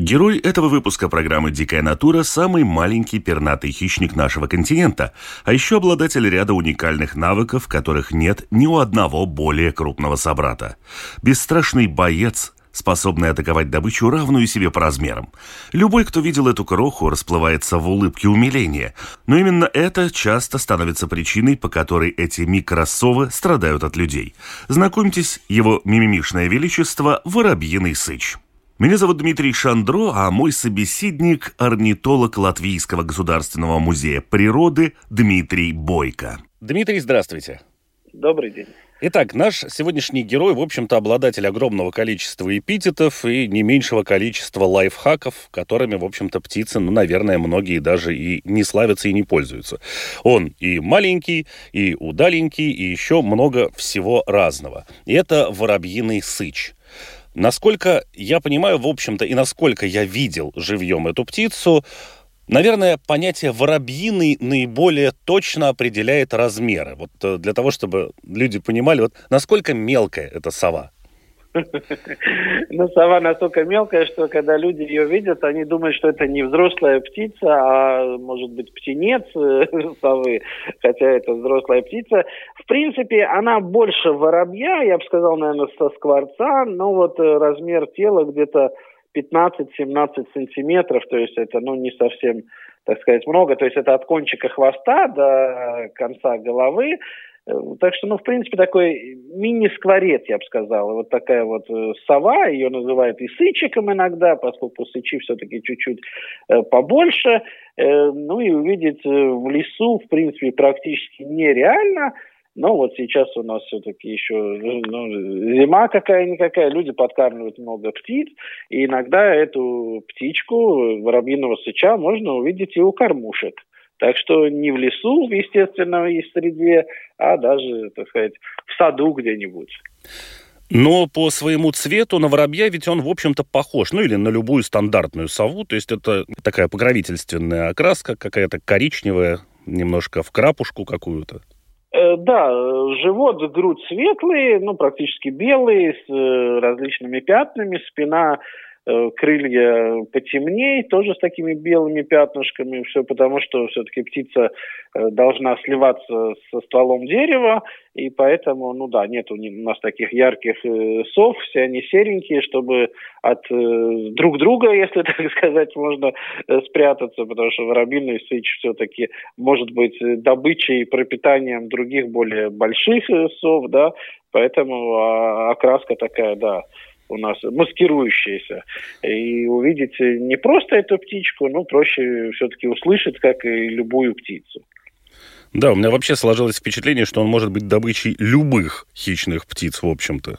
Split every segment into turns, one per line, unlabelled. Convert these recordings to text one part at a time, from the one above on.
Герой этого выпуска программы «Дикая натура» – самый маленький пернатый хищник нашего континента, а еще обладатель ряда уникальных навыков, которых нет ни у одного более крупного собрата. Бесстрашный боец, способный атаковать добычу, равную себе по размерам. Любой, кто видел эту кроху, расплывается в улыбке умиления. Но именно это часто становится причиной, по которой эти микросовы страдают от людей. Знакомьтесь, его мимимишное величество – воробьиный сыч. Меня зовут Дмитрий Шандро, а мой собеседник – орнитолог Латвийского государственного музея природы Дмитрий Бойко. Дмитрий, здравствуйте.
Добрый день.
Итак, наш сегодняшний герой, в общем-то, обладатель огромного количества эпитетов и не меньшего количества лайфхаков, которыми, в общем-то, птицы, ну, наверное, многие даже и не славятся и не пользуются. Он и маленький, и удаленький, и еще много всего разного. И это воробьиный сыч – Насколько я понимаю, в общем-то, и насколько я видел живьем эту птицу, наверное, понятие воробьиный наиболее точно определяет размеры. Вот э, для того, чтобы люди понимали, вот насколько мелкая эта сова.
Ну, сова настолько мелкая, что когда люди ее видят, они думают, что это не взрослая птица, а может быть птенец э, совы, хотя это взрослая птица. В принципе, она больше воробья, я бы сказал, наверное, со скворца, но вот э, размер тела где-то 15-17 сантиметров, то есть это, ну, не совсем, так сказать, много, то есть это от кончика хвоста до конца головы, Э, так что, ну, в принципе, такой мини-скворец, я бы сказал. Вот такая вот э, сова, ее называют и сычиком иногда, поскольку сычи все-таки чуть-чуть э, побольше. Ну и увидеть в лесу, в принципе, практически нереально. Но вот сейчас у нас все-таки еще ну, зима какая-никакая, люди подкармливают много птиц, и иногда эту птичку, воробьиного сыча, можно увидеть и у кормушек. Так что не в лесу, в естественной среде, а даже, так сказать, в саду где-нибудь.
Но по своему цвету на воробья ведь он, в общем-то, похож. Ну, или на любую стандартную сову. То есть это такая покровительственная окраска, какая-то коричневая, немножко в крапушку какую-то.
Э, да, живот, грудь светлые, ну, практически белые, с э, различными пятнами, спина крылья потемнее, тоже с такими белыми пятнышками, все потому что все-таки птица э, должна сливаться со стволом дерева, и поэтому, ну да, нет у нас таких ярких э, сов, все они серенькие, чтобы от друг друга, если так сказать, можно спрятаться, потому что воробьиный сыч все-таки может быть добычей и пропитанием других более больших сов, да, поэтому а, окраска такая, да, у нас маскирующиеся. И увидеть не просто эту птичку, но проще все-таки услышать, как и любую птицу.
Да, у меня вообще сложилось впечатление, что он может быть добычей любых хищных птиц, в общем-то.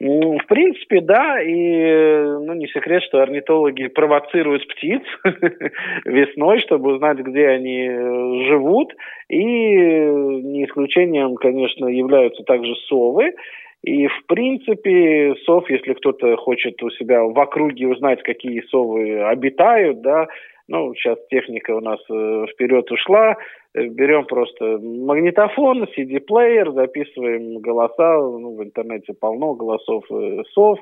В принципе, да, и ну, не секрет, что орнитологи провоцируют птиц весной, чтобы узнать, где они э, живут. И не исключением, конечно, являются также совы. И, в принципе, сов, если кто-то хочет у себя в округе узнать, какие совы обитают, да, ну, сейчас техника у нас э, вперед ушла, э, берем просто магнитофон, CD-плеер, записываем голоса, ну, в интернете полно голосов э, сов.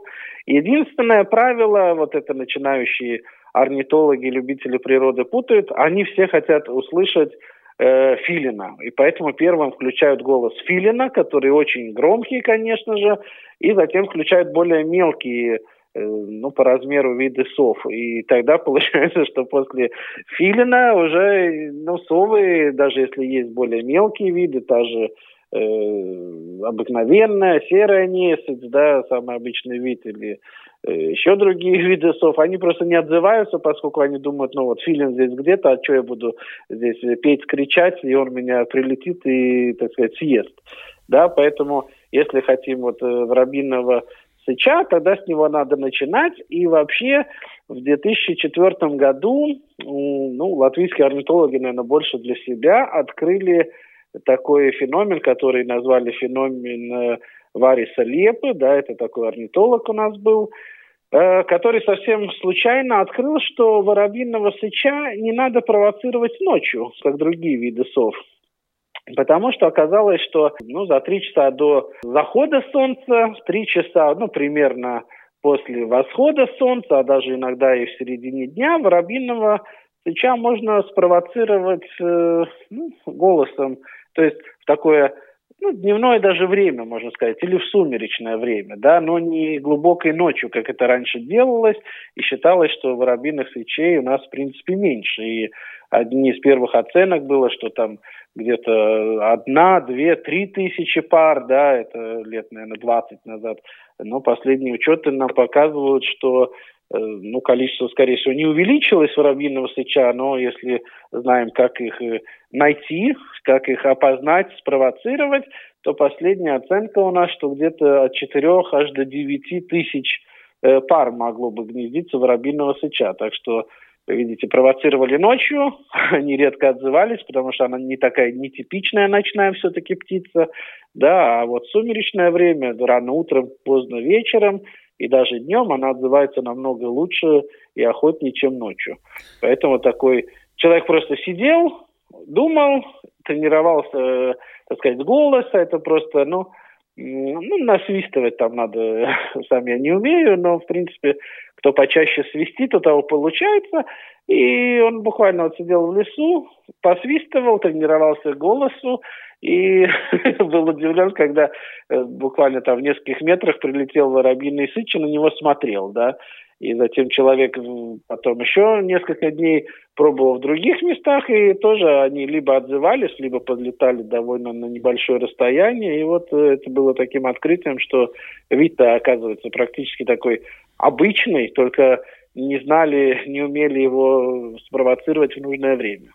Единственное правило, вот это начинающие орнитологи, любители природы путают, они все хотят услышать э, Филина. И поэтому первым включают голос Филина, который очень громкий, конечно же, и затем включают более мелкие э, ну, по размеру виды сов. И тогда получается, что после филина уже, ну, совы, даже если есть более мелкие виды, та же э, обыкновенная серая несыть, да, самый обычный вид, или еще другие виды сов, они просто не отзываются, поскольку они думают, ну вот филин здесь где-то, а что я буду здесь петь, кричать, и он меня прилетит и, так сказать, съест. Да, поэтому, если хотим вот э, воробьиного сыча, тогда с него надо начинать. И вообще в 2004 году ну, латвийские орнитологи, наверное, больше для себя открыли такой феномен, который назвали феномен э, Вариса Лепы, да, это такой орнитолог у нас был, э, который совсем случайно открыл, что воробьиного сыча не надо провоцировать ночью, как другие виды сов. Потому что оказалось, что ну, за три часа до захода солнца, три часа, ну, примерно после восхода солнца, а даже иногда и в середине дня, воробьиного сыча можно спровоцировать э, ну, голосом, то есть в такое ну, дневное даже время, можно сказать, или в сумеречное время, да, но не глубокой ночью, как это раньше делалось, и считалось, что воробьиных свечей у нас, в принципе, меньше. И одни из первых оценок было, что там где-то одна, две, три тысячи пар, да, это лет, наверное, 20 назад. Но последние учеты нам показывают, что э, ну, количество, скорее всего, не увеличилось воробьиного сыча, но если знаем, как их э, найти, как их опознать, спровоцировать, то последняя оценка у нас, что где-то от 4 аж до 9 тысяч э, пар могло бы гнездиться воробьиного сыча. Так что видите, провоцировали ночью, они редко отзывались, потому что она не такая нетипичная ночная все-таки птица, да, а вот сумеречное время, рано утром, поздно вечером и даже днем она отзывается намного лучше и охотнее, чем ночью. Поэтому такой человек просто сидел, думал, тренировался, так сказать, голоса, это просто, ну, ну, насвистывать там надо, сам я не умею, но, в принципе, кто почаще свистит, у того получается. И он буквально вот сидел в лесу, посвистывал, тренировался голосу, и был удивлен, когда э, буквально там в нескольких метрах прилетел воробьиный сыч и на него смотрел, да. И затем человек потом еще несколько дней пробовал в других местах, и тоже они либо отзывались, либо подлетали довольно на небольшое расстояние. И вот э, это было таким открытием, что вид-то оказывается практически такой обычный, только не знали, не умели его спровоцировать в нужное время.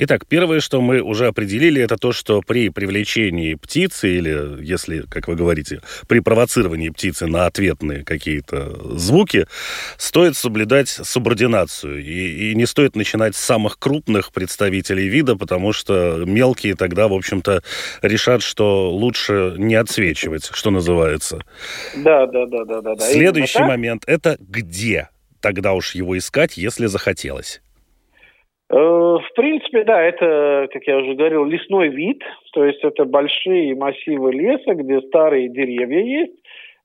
Итак, первое, что мы уже определили, это то, что при привлечении птицы, или, если, как вы говорите, при провоцировании птицы на ответные какие-то звуки, стоит соблюдать субординацию. И, и не стоит начинать с самых крупных представителей вида, потому что мелкие тогда, в общем-то, решат, что лучше не отсвечивать, что называется.
Да, да, да, да, да.
Следующий момент – это где тогда уж его искать, если захотелось?
Э, в принципе, да, это, как я уже говорил, лесной вид, то есть это большие массивы леса, где старые деревья есть,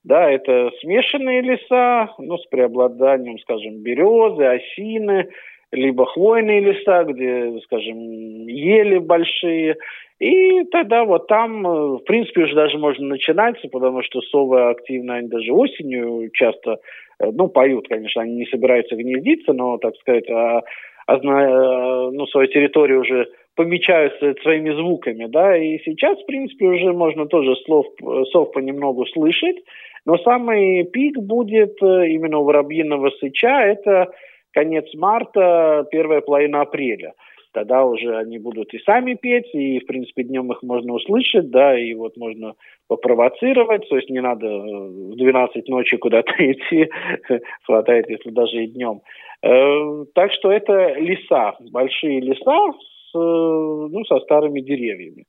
да, это смешанные леса, ну, с преобладанием, скажем, березы, осины, либо хвойные леса, где, скажем, ели большие. И тогда вот там, э, в принципе, уже даже можно начинать, потому что совы активно, они даже осенью часто, э, ну, поют, конечно, они не собираются гнездиться, но, так сказать, а ну, свою территорию уже помечаются своими звуками, да, и сейчас, в принципе, уже можно тоже слов, сов понемногу слышать, но самый пик будет э, именно у воробьиного сыча, это конец марта, первая половина апреля. Тогда уже они будут и сами петь, и, в принципе, днем их можно услышать, да, и вот можно попровоцировать, то есть не надо в 12 ночи куда-то идти, хватает, если даже и днем. Э, так что это леса, большие леса с, ну, со старыми деревьями.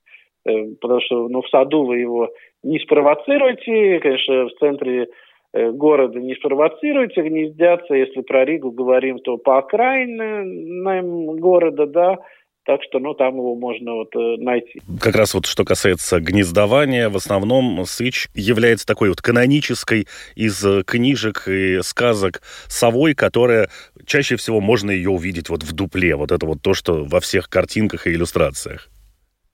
Э, потому что ну, в саду вы его не спровоцируете, конечно, в центре э, города не спровоцируете, гнездятся, если про Ригу говорим, то по окраинам города, да, так что, ну, там его можно вот э, найти.
Как раз вот что касается гнездования, в основном Сыч является такой вот канонической из э, книжек и сказок совой, которая чаще всего можно ее увидеть вот в дупле. Вот это вот то, что во всех картинках и иллюстрациях.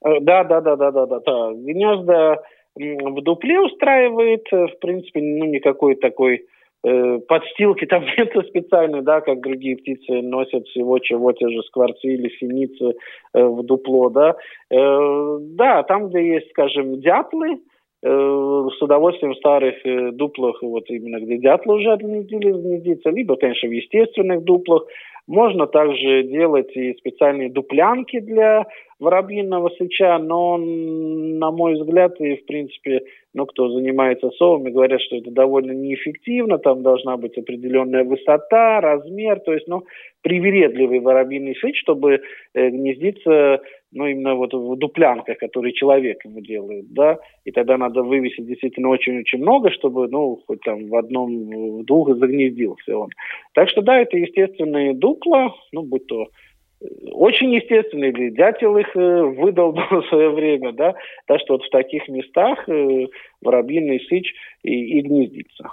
Э, да, да, да, да, да, да. да. Гнезда в дупле устраивает, в принципе, ну, никакой такой подстилки там нет специальной, да, как другие птицы носят всего чего, те же скворцы или синицы э, в дупло, да. Э, да, там, где есть, скажем, дятлы, э, с удовольствием в старых э, дуплах, вот именно где дятлы уже отгнездились, гнездиться, либо, конечно, в естественных дуплах. Можно также делать и специальные дуплянки для воробьиного сыча, но, на мой взгляд, и, в принципе, ну, кто занимается совами, говорят, что это довольно неэффективно, там должна быть определенная высота, размер, то есть, ну, привередливый воробьиный сыч, чтобы э, гнездиться ну, именно вот в дуплянках, которые человек ему делает, да, и тогда надо вывесить действительно очень-очень много, чтобы, ну, хоть там в одном, в двух загнездился он. Так что, да, это естественные дупла, ну, будь то очень естественные, или дятел их э, выдал в свое время, да, так что вот в таких местах э, воробьиный сыч и, и гнездится.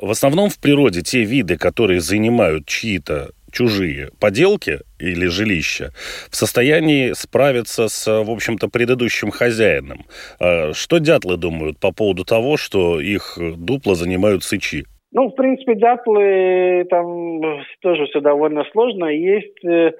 В основном в природе те виды, которые занимают чьи-то чужие поделки или жилища в состоянии справиться с, в общем-то, предыдущим хозяином. А что дятлы думают по поводу того, что их дупла занимают сычи?
Ну, в принципе, дятлы там тоже все довольно сложно. Есть э,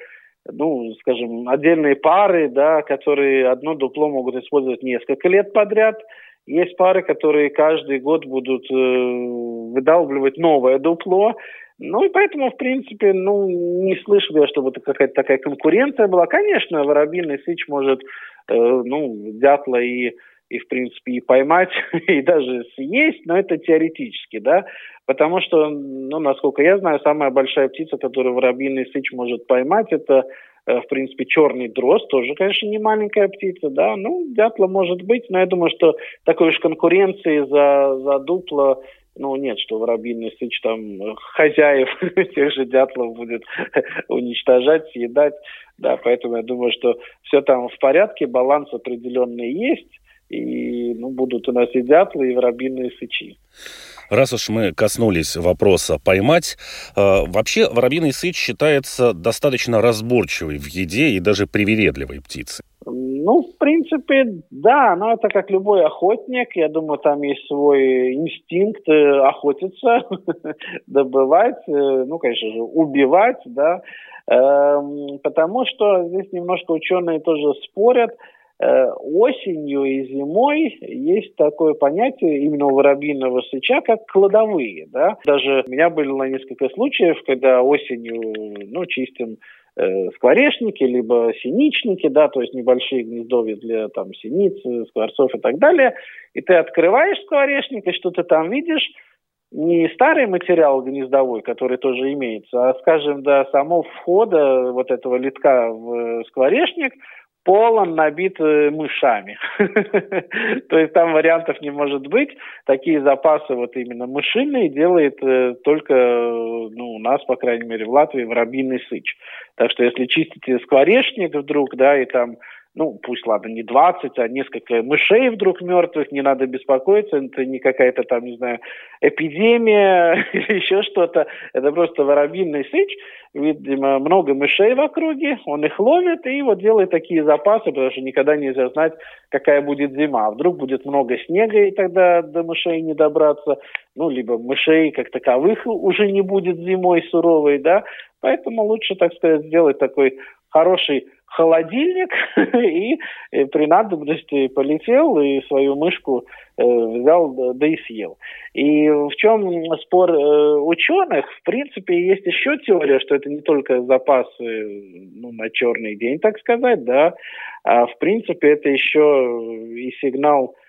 ну, скажем, отдельные пары, да, которые одно дупло могут использовать несколько лет подряд. Есть пары, которые каждый год будут э, выдалбливать новое дупло. Ну и поэтому, в принципе, ну, не слышал я, чтобы какая-то такая конкуренция была. Конечно, воробьиный сыч может, э, ну, дятла и, и, в принципе, и поймать, и даже съесть, но это теоретически, да, потому что, ну, насколько я знаю, самая большая птица, которую воробьиный сыч может поймать, это э, в принципе, черный дрозд, тоже, конечно, не маленькая птица, да, ну, дятла может быть, но я думаю, что такой уж конкуренции за, за дупло ну, нет, что воробьиный сыч там э, хозяев тех же дятлов будет уничтожать, съедать. Да, поэтому я думаю, что все там в порядке, баланс определенный есть, и ну, будут у нас и дятлы, и воробьиные сычи.
Раз уж мы коснулись вопроса поймать, э, вообще воробьиный сыч считается достаточно разборчивой в еде и даже привередливой птицей.
Ну, в принципе, да, но это как любой охотник. Я думаю, там есть свой инстинкт э, охотиться, добывать, э, ну, конечно же, убивать, да. Эм, потому что здесь немножко ученые тоже спорят. Э, осенью и зимой есть такое понятие именно у воробьиного сыча, как кладовые, да. Даже у меня было несколько случаев, когда осенью, ну, чистим э, скворечники, либо синичники, да, то есть небольшие гнездовья для там синиц, скворцов и так далее. И ты открываешь скворечник, и что ты там видишь, не старый материал гнездовой, который тоже имеется, а, скажем, до самого входа вот этого литка в скворечник полон набит э, мышами. То есть там вариантов не может быть. Такие запасы вот именно мышиные делает э, только ну, у нас, по крайней мере, в Латвии воробьиный сыч. Так что если чистите скворечник вдруг, да, и там ну, пусть, ладно, не 20, а несколько мышей вдруг мертвых, не надо беспокоиться, это не какая-то там, не знаю, эпидемия или еще что-то, это просто воробьиный сыч, видимо, много мышей в округе, он их ловит и вот делает такие запасы, потому что никогда нельзя знать, какая будет зима. Вдруг будет много снега, и тогда до мышей не добраться, ну, либо мышей как таковых уже не будет зимой суровой, да, поэтому лучше, так сказать, сделать такой хороший холодильник и при надобности полетел и свою мышку э, взял да и съел. И в чем спор э, ученых? В принципе, есть еще теория, что это не только запасы ну, на черный день, так сказать, да, а в принципе это еще и сигнал Э,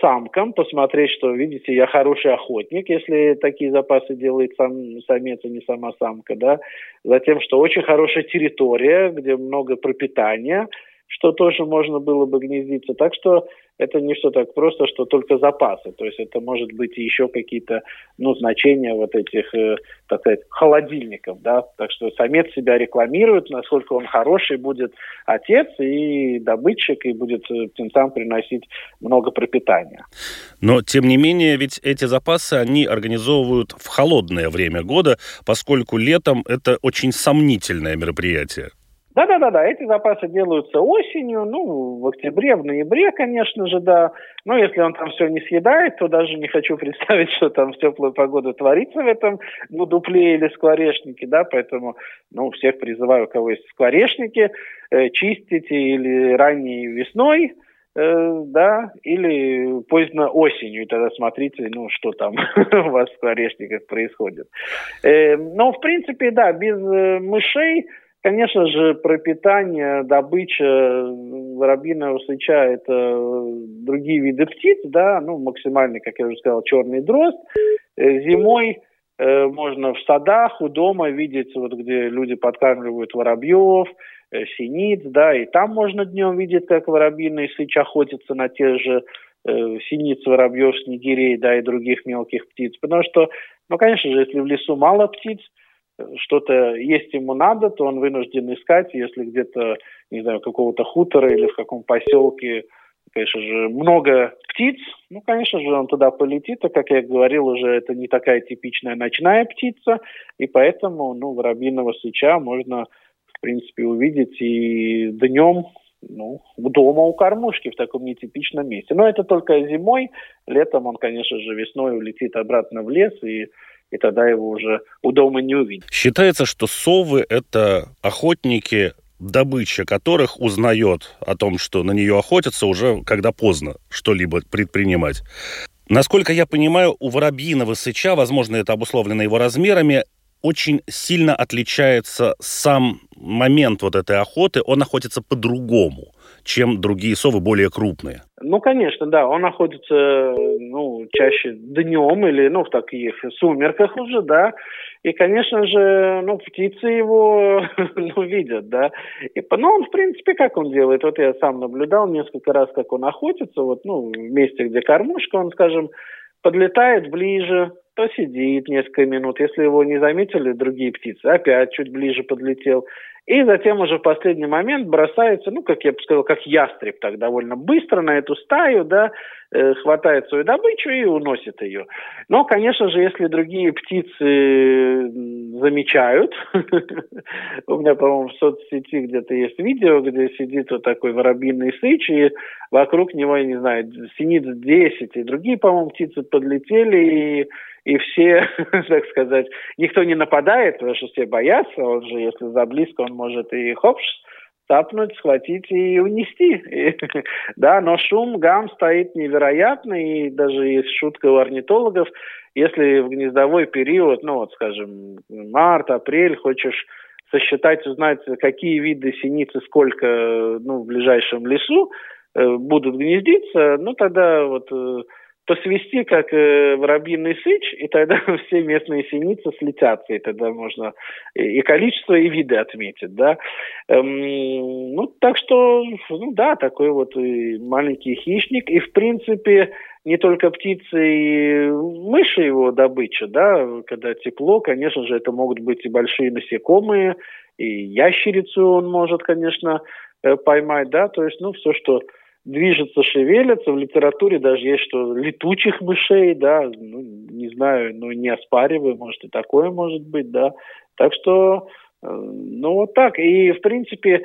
самкам, посмотреть, что, видите, я хороший охотник, если такие запасы делает сам самец, а не сама самка, да. Затем, что очень хорошая территория, где много пропитания, что тоже можно было бы гнездиться. Так что это не все так просто, что только запасы. То есть это может быть еще какие-то ну, значения вот этих, э, так сказать, холодильников. Да? Так что самец себя рекламирует, насколько он хороший будет отец и добытчик, и будет э, птенцам приносить много пропитания.
Но, тем не менее, ведь эти запасы, они организовывают в холодное время года, поскольку летом это очень сомнительное мероприятие.
Да-да-да-да, эти запасы делаются осенью, ну, в октябре, в ноябре, конечно же, да. Но если он там все не съедает, то даже не хочу представить, что там в теплую погоду творится в этом ну, дупле или скворечнике, да, поэтому, ну, всех призываю, у кого есть скворечники, э, чистите или ранней весной, э, да, или поздно осенью, и тогда смотрите, ну, что там у вас в скворечниках происходит. Э, но, в принципе, да, без э, мышей конечно же, пропитание, добыча воробьиного сыча – это другие виды птиц, да, ну, максимальный, как я уже сказал, черный дрозд. Э, зимой э, можно в садах у дома видеть, вот где люди подкармливают воробьев, э, синиц, да, и там можно днем видеть, как воробьиный сыч охотится на те же э, синиц, воробьев, снегирей, да, и других мелких птиц. Потому что, ну, конечно же, если в лесу мало птиц, что-то есть ему надо, то он вынужден искать, если где-то, не знаю, какого-то хутора или в каком поселке, конечно же, много птиц, ну, конечно же, он туда полетит, а, как я говорил уже, это не такая типичная ночная птица, и поэтому, ну, воробьиного сыча можно, в принципе, увидеть и днем, ну, дома у кормушки в таком нетипичном месте. Но это только зимой, летом он, конечно же, весной улетит обратно в лес и и тогда его уже у дома не увидеть.
Считается, что совы – это охотники, добыча которых узнает о том, что на нее охотятся уже когда поздно что-либо предпринимать. Насколько я понимаю, у воробьиного сыча, возможно, это обусловлено его размерами, очень сильно отличается сам момент вот этой охоты, он охотится по-другому чем другие совы более крупные.
Ну, конечно, да. Он находится, ну, чаще днем или, ну, в таких сумерках уже, да. И, конечно же, ну, птицы его, ну, видят, да. И, ну, он, в принципе, как он делает? Вот я сам наблюдал несколько раз, как он охотится, вот, ну, в месте, где кормушка, он, скажем, подлетает ближе, то сидит несколько минут. Если его не заметили другие птицы, опять чуть ближе подлетел. И затем уже в последний момент бросается, ну, как я бы сказал, как ястреб так довольно быстро на эту стаю, да, э, хватает свою добычу и уносит ее. Но, конечно же, если другие птицы замечают, у меня, по-моему, в соцсети где-то есть видео, где сидит вот такой воробьиный сыч, и вокруг него, я не знаю, синиц 10, и другие, по-моему, птицы подлетели, и и все, так сказать, никто не нападает, потому что все боятся, он же, если за близко, он может и хопш, цапнуть, схватить и унести. Да, но шум, гам стоит невероятный, и даже есть шутка у орнитологов, если в гнездовой период, ну вот, скажем, март, апрель, хочешь сосчитать, узнать, какие виды синицы сколько ну, в ближайшем лесу э, будут гнездиться, ну тогда вот э, то свести как э, воробьиный сыч, и тогда все местные синицы слетятся, и тогда можно и, и количество, и виды отметить, да. Эм, ну, так что, ну да, такой вот маленький хищник, и в принципе не только птицы и мыши его добыча, да, когда тепло, конечно же, это могут быть и большие насекомые, и ящерицу он может, конечно, э, поймать, да, то есть, ну, все, что движется, шевелится. В литературе даже есть, что летучих мышей, да, ну, не знаю, ну, не оспариваю, может, и такое может быть, да. Так что, э, ну, вот так. И, в принципе,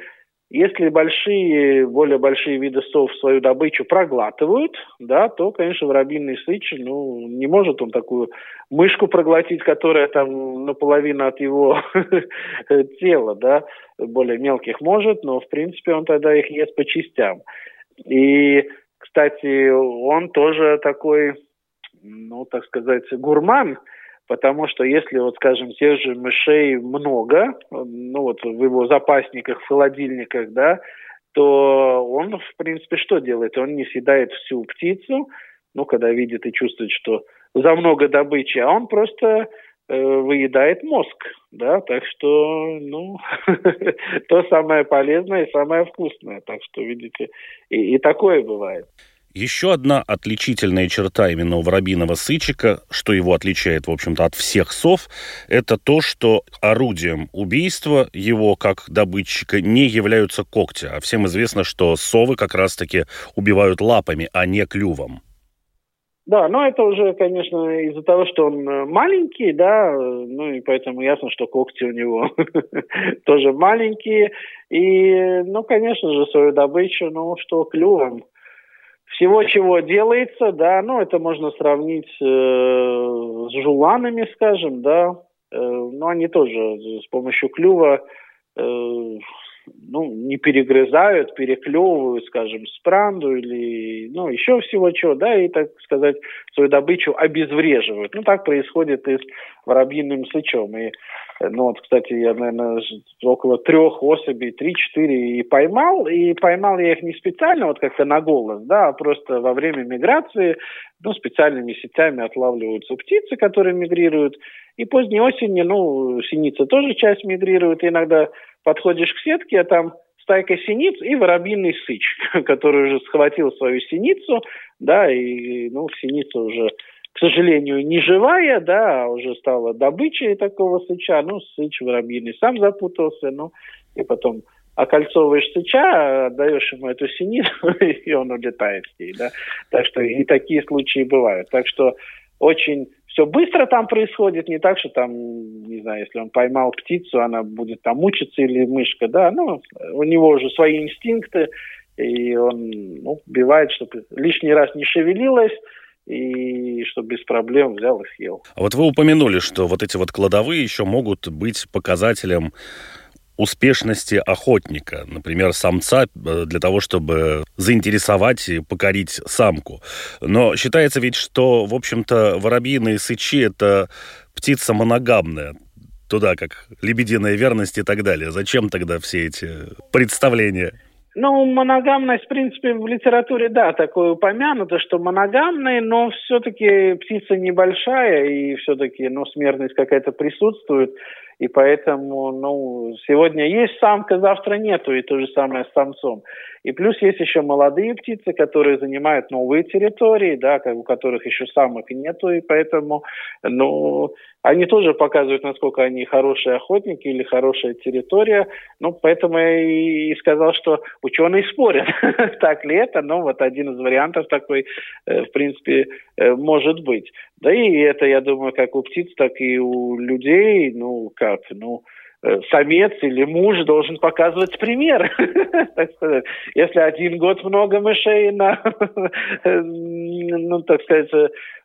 если большие, более большие виды сов свою добычу проглатывают, да, то, конечно, воробьиный сыч, ну, не может он такую мышку проглотить, которая там наполовину от его тела, да, более мелких может, но, в принципе, он тогда их ест по частям. И, кстати, он тоже такой, ну, так сказать, гурман, потому что если, вот, скажем, тех же мышей много, ну, вот в его запасниках, в холодильниках, да, то он, в принципе, что делает? Он не съедает всю птицу, ну, когда видит и чувствует, что за много добычи, а он просто выедает мозг, да, так что, ну, то самое полезное и самое вкусное, так что, видите, и, и такое бывает.
Еще одна отличительная черта именно у воробьиного сычика, что его отличает, в общем-то, от всех сов, это то, что орудием убийства его, как добытчика, не являются когти. А всем известно, что совы как раз-таки убивают лапами, а не клювом.
Да, но это уже, конечно, из-за того, что он э, маленький, да, ну и поэтому ясно, что когти у него тоже маленькие. И, ну, конечно же, свою добычу, ну, что клювом. Всего, чего делается, да, ну, это можно сравнить э, с жуланами, скажем, да, э, но они тоже с помощью клюва э, ну, не перегрызают, переклевывают, скажем, спранду или, ну, еще всего чего, да, и, так сказать, свою добычу обезвреживают. Ну, так происходит и с воробьиным сычом. И, ну, вот, кстати, я, наверное, около трех особей, три-четыре и поймал, и поймал я их не специально, вот как-то на голос, да, а просто во время миграции, ну, специальными сетями отлавливаются птицы, которые мигрируют, и поздней осенью, ну, синицы тоже часть мигрируют, и иногда подходишь к сетке, а там стайка синиц и воробьиный сыч, который уже схватил свою синицу, да, и, ну, синица уже, к сожалению, не живая, да, а уже стала добычей такого сыча, ну, сыч воробьиный сам запутался, ну, и потом окольцовываешь сыча, отдаешь ему эту синицу, и он улетает с ней, да. Так что и такие случаи бывают. Так что очень все быстро там происходит, не так, что там, не знаю, если он поймал птицу, она будет там мучиться или мышка, да, ну, у него уже свои инстинкты, и он ну, убивает, чтобы лишний раз не шевелилась, и чтобы без проблем взял и съел.
А вот вы упомянули, что вот эти вот кладовые еще могут быть показателем успешности охотника, например, самца, э, для того, чтобы заинтересовать и покорить самку. Но считается ведь, что, в общем-то, воробьиные сычи – это птица моногамная, туда как лебединая верность и так далее. Зачем тогда все эти представления?
Ну, моногамность, в принципе, в литературе, да, такое упомянуто, что моногамные, но все-таки птица небольшая, и все-таки, ну, смертность какая-то присутствует. И поэтому, ну, сегодня есть самка, завтра нету, и то же самое с самцом. И плюс есть еще молодые птицы, которые занимают новые территории, да, у которых еще самок нету, и поэтому, ну, они тоже показывают, насколько они хорошие охотники или хорошая территория. Ну, поэтому я и сказал, что ученые спорят, так ли это, но вот один из вариантов такой, э, в принципе, э, может быть. Да и это, я думаю, как у птиц, так и у людей, ну, как, ну, Э, самец или муж должен показывать пример. Если один год много мышей на, ну, так сказать,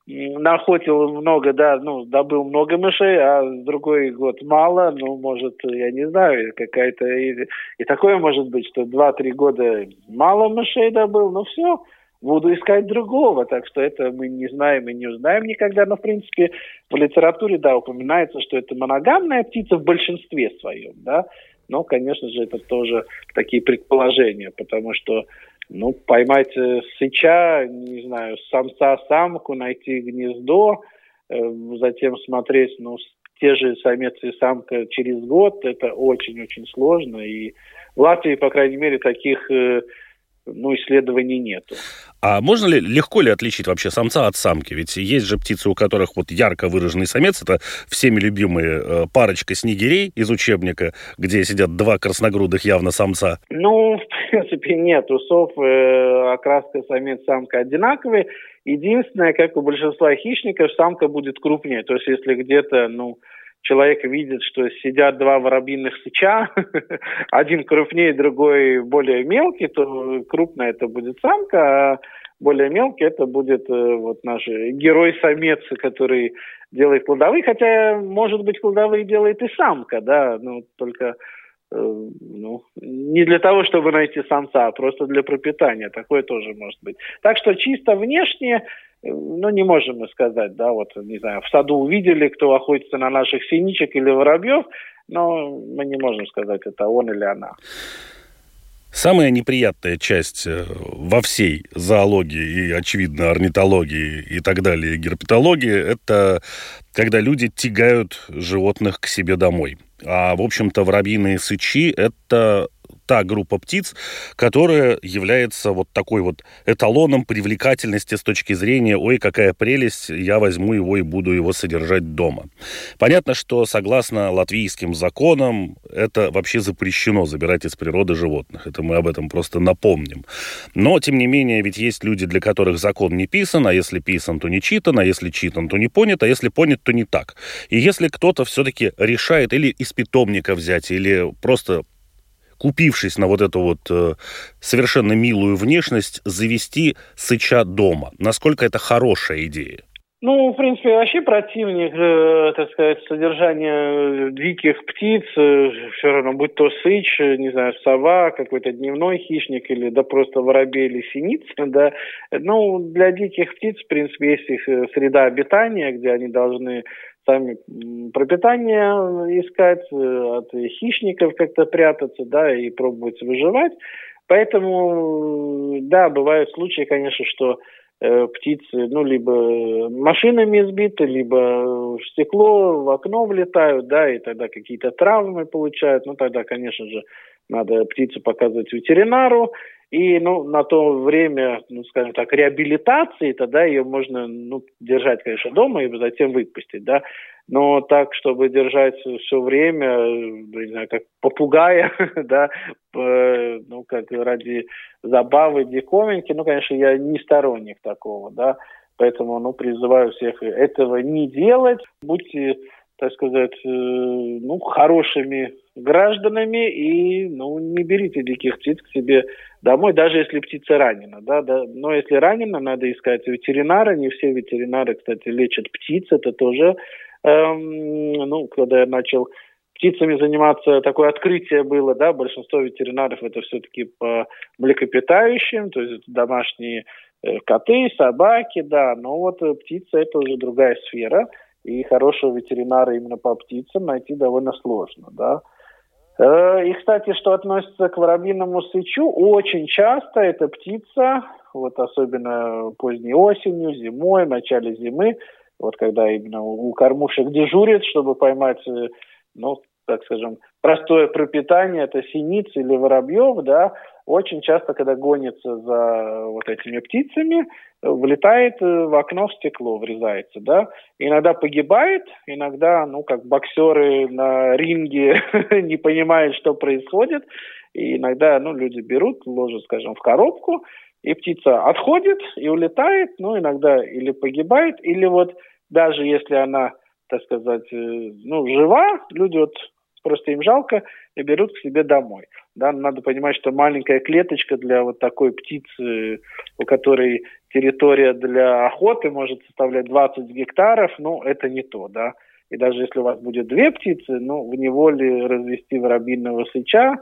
наохотил много, да, ну, добыл много мышей, а другой год мало, ну, может, я не знаю, какая-то... И, и такое может быть, что два-три года мало мышей добыл, ну, все, буду искать другого. Так что это мы не знаем и не узнаем никогда. Но, в принципе, в литературе, да, упоминается, что это моногамная птица в большинстве своем, да. Но, конечно же, это тоже такие предположения, потому что, ну, поймать э, сыча, не знаю, самца-самку, найти гнездо, э, затем смотреть, ну, те же самец и самка через год, это очень-очень сложно. И в Латвии, по крайней мере, таких э, ну, исследований нету.
А можно ли, легко ли отличить вообще самца от самки? Ведь есть же птицы, у которых вот ярко выраженный самец, это всеми любимые э, парочка снегирей из учебника, где сидят два красногрудых явно самца.
Ну, в принципе, нет. У сов э, окраска самец-самка одинаковые. Единственное, как у большинства хищников, самка будет крупнее. То есть, если где-то, ну, человек видит, что сидят два воробьиных сыча, один крупнее, другой более мелкий, то крупная это будет самка, а более мелкий это будет э, вот наш герой-самец, который делает плодовые, хотя, может быть, плодовые делает и самка, да, ну, только ну, не для того, чтобы найти самца, а просто для пропитания. Такое тоже может быть. Так что чисто внешне ну, не можем мы сказать, да, вот, не знаю, в саду увидели, кто охотится на наших синичек или воробьев, но мы не можем сказать, это он или она.
Самая неприятная часть э, во всей зоологии и, очевидно, орнитологии и так далее, герпетологии, это когда люди тягают животных к себе домой. А, в общем-то, воробьиные сычи – это та группа птиц, которая является вот такой вот эталоном привлекательности с точки зрения «Ой, какая прелесть, я возьму его и буду его содержать дома». Понятно, что согласно латвийским законам это вообще запрещено забирать из природы животных. Это мы об этом просто напомним. Но, тем не менее, ведь есть люди, для которых закон не писан, а если писан, то не читан, а если читан, то не понят, а если понят, то не так. И если кто-то все-таки решает или из питомника взять, или просто купившись на вот эту вот э, совершенно милую внешность, завести сыча дома. Насколько это хорошая идея?
Ну, в принципе, вообще противник, э, так сказать, содержания диких птиц, э, все равно, будь то сыч, э, не знаю, сова, какой-то дневной хищник или да просто воробей или синица, да. Ну, для диких птиц, в принципе, есть их э, среда обитания, где они должны сами пропитание искать, э, от хищников как-то прятаться, да, и пробовать выживать. Поэтому, да, бывают случаи, конечно, что Э, птицы, ну, либо машинами сбиты, либо в стекло, в окно влетают, да, и тогда какие-то травмы получают. Ну, тогда, конечно же, надо птицу показывать ветеринару. И, ну, на то время, ну, скажем так, реабилитации, тогда ее можно, ну, держать, конечно, дома и затем выпустить, да. Но так, чтобы держать все время, ну, не знаю, как попугая, да, ну, как ради забавы, диковинки, ну, конечно, я не сторонник такого, да, поэтому, ну, призываю всех этого не делать, будьте, так сказать, э, ну, хорошими гражданами и, ну, не берите диких птиц к себе домой, даже если птица ранена, да, да, но если ранена, надо искать ветеринара, не все ветеринары, кстати, лечат птиц, это тоже эм, ну, когда я начал птицами заниматься, такое открытие было, да, большинство ветеринаров это все-таки по млекопитающим, то есть домашние э, коты, собаки, да, но вот э, птица это уже другая сфера, и хорошего ветеринара именно по птицам найти довольно сложно, да. Э, и, кстати, что относится к воробьиному сычу, очень часто эта птица, вот особенно поздней осенью, зимой, начале зимы, вот когда именно у кормушек дежурит, чтобы поймать, э, ну, так скажем, простое пропитание, это синиц или воробьев, да, очень часто, когда гонится за вот этими птицами, влетает э, в окно в стекло, врезается, да. Иногда погибает, иногда, ну, как боксеры на ринге не понимают, что происходит, и иногда, ну, люди берут, ложат, скажем, в коробку, и птица отходит и улетает, ну, иногда или погибает, или вот даже если она, так сказать, э, ну, жива, люди вот просто им жалко и берут к себе домой. Да, надо понимать, что маленькая клеточка для вот такой птицы, у которой территория для охоты может составлять 20 гектаров, ну, это не то, да. И даже если у вас будет две птицы, ну, в неволе развести воробьиного сыча,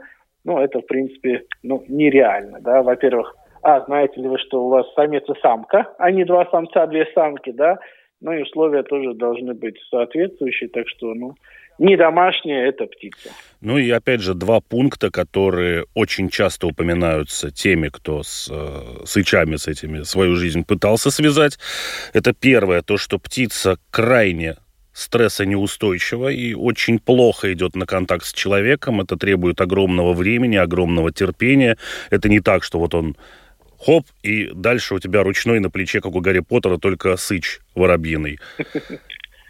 ну, это, в принципе, ну, нереально, да. Во-первых, а, знаете ли вы, что у вас самец и самка, а не два самца, две самки, да. Ну и условия тоже должны быть соответствующие, так что, ну, не домашняя, это птица.
Ну и опять же два пункта, которые очень часто упоминаются теми, кто с э, сычами с этими свою жизнь пытался связать. Это первое, то, что птица крайне стрессонеустойчива и очень плохо идет на контакт с человеком. Это требует огромного времени, огромного терпения. Это не так, что вот он хоп, и дальше у тебя ручной на плече, как у Гарри Поттера, только сыч воробьиный.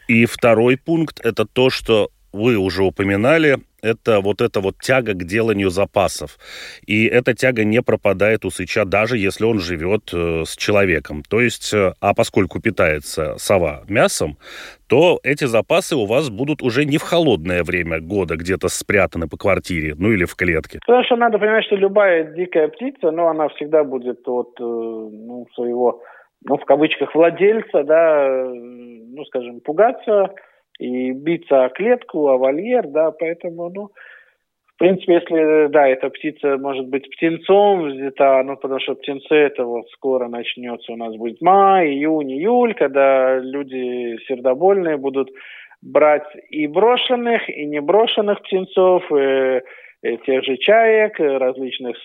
И второй пункт – это то, что вы уже упоминали, это вот эта вот тяга к деланию запасов. И эта тяга не пропадает у сыча, даже если он живет э, с человеком. То есть, э, а поскольку питается сова мясом, то эти запасы у вас будут уже не в холодное время года где-то спрятаны по квартире, ну или в клетке.
Потому что надо понимать, что любая дикая птица, ну, она всегда будет от э, ну, своего, ну, в кавычках, владельца, да, э, ну, скажем, пугаться, и биться о клетку, о вольер, да, поэтому, ну, в принципе, если, да, эта птица может быть птенцом взята, ну, потому что птенцы это вот скоро начнется, у нас будет май, июнь, июль, когда люди сердобольные будут брать и брошенных, и неброшенных птенцов, и, и тех же чаек, различных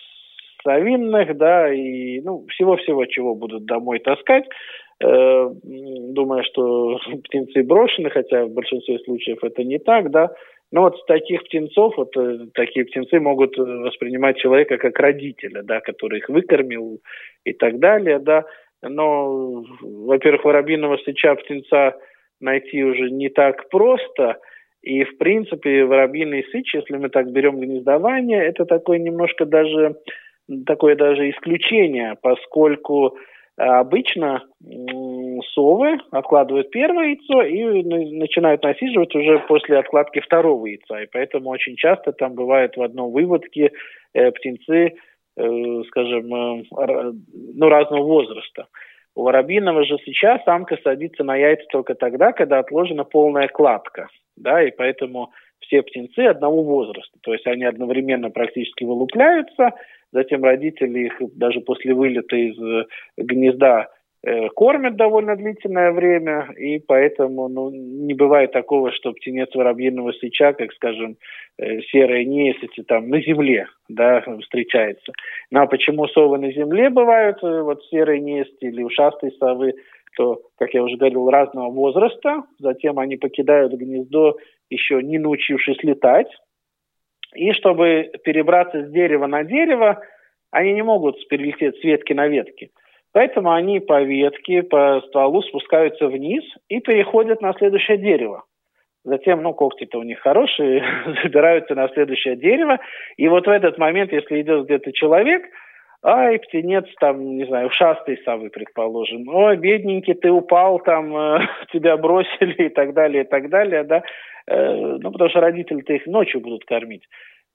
совинных, да, и, ну, всего-всего, чего будут домой таскать, Э, думая, что птенцы брошены, хотя в большинстве случаев это не так, да. Но вот таких птенцов, вот э, такие птенцы могут воспринимать человека как родителя, да, который их выкормил и так далее, да. Но, во-первых, воробьиного сыча птенца найти уже не так просто, и, в принципе, воробьиный сыч, если мы так берем гнездование, это такое немножко даже, такое даже исключение, поскольку Обычно совы откладывают первое яйцо и начинают насиживать уже после откладки второго яйца. И поэтому очень часто там бывает в одном выводке э, птенцы, э, скажем, э, ну, разного возраста. У воробьиного же сейчас самка садится на яйца только тогда, когда отложена полная кладка. Да, и поэтому все птенцы одного возраста. То есть они одновременно практически вылупляются, затем родители их даже после вылета из э, гнезда Э, кормят довольно длительное время, и поэтому ну, не бывает такого, что птенец воробьиного свеча, как, скажем, э, серая несети там на земле, да, встречается. Ну а почему совы на земле бывают, вот серые нести или ушастые совы, то, как я уже говорил, разного возраста, затем они покидают гнездо, еще не научившись летать, и чтобы перебраться с дерева на дерево, они не могут перелететь с ветки на ветки – Поэтому они по ветке, по стволу спускаются вниз и переходят на следующее дерево. Затем, ну, когти-то у них хорошие, забираются на следующее дерево. И вот в этот момент, если идет где-то человек, ай, птенец там, не знаю, ушастый совы, предположим, ой, бедненький, ты упал, там, э, тебя бросили и так далее, и так далее, да, э, ну, потому что родители-то их ночью будут кормить.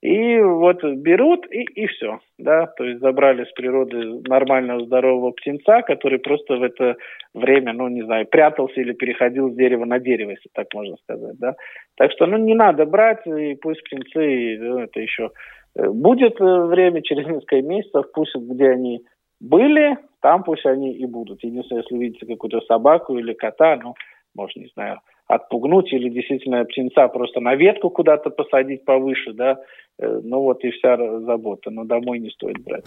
И вот берут и, и все, да, то есть забрали с природы нормального здорового птенца, который просто в это время, ну, не знаю, прятался или переходил с дерева на дерево, если так можно сказать, да. Так что, ну, не надо брать, и пусть птенцы, ну, это еще будет э, время, через несколько месяцев, пусть где они были, там пусть они и будут. Единственное, если видите какую-то собаку или кота, ну, может, не знаю, отпугнуть или действительно птенца просто на ветку куда-то посадить повыше, да, э, ну вот и вся забота, но домой не стоит брать.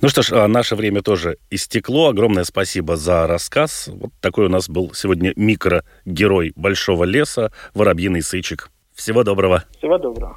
Ну что ж, а наше время тоже истекло. Огромное спасибо за рассказ. Вот такой у нас был сегодня микрогерой Большого леса, Воробьиный Сычек. Всего доброго.
Всего доброго.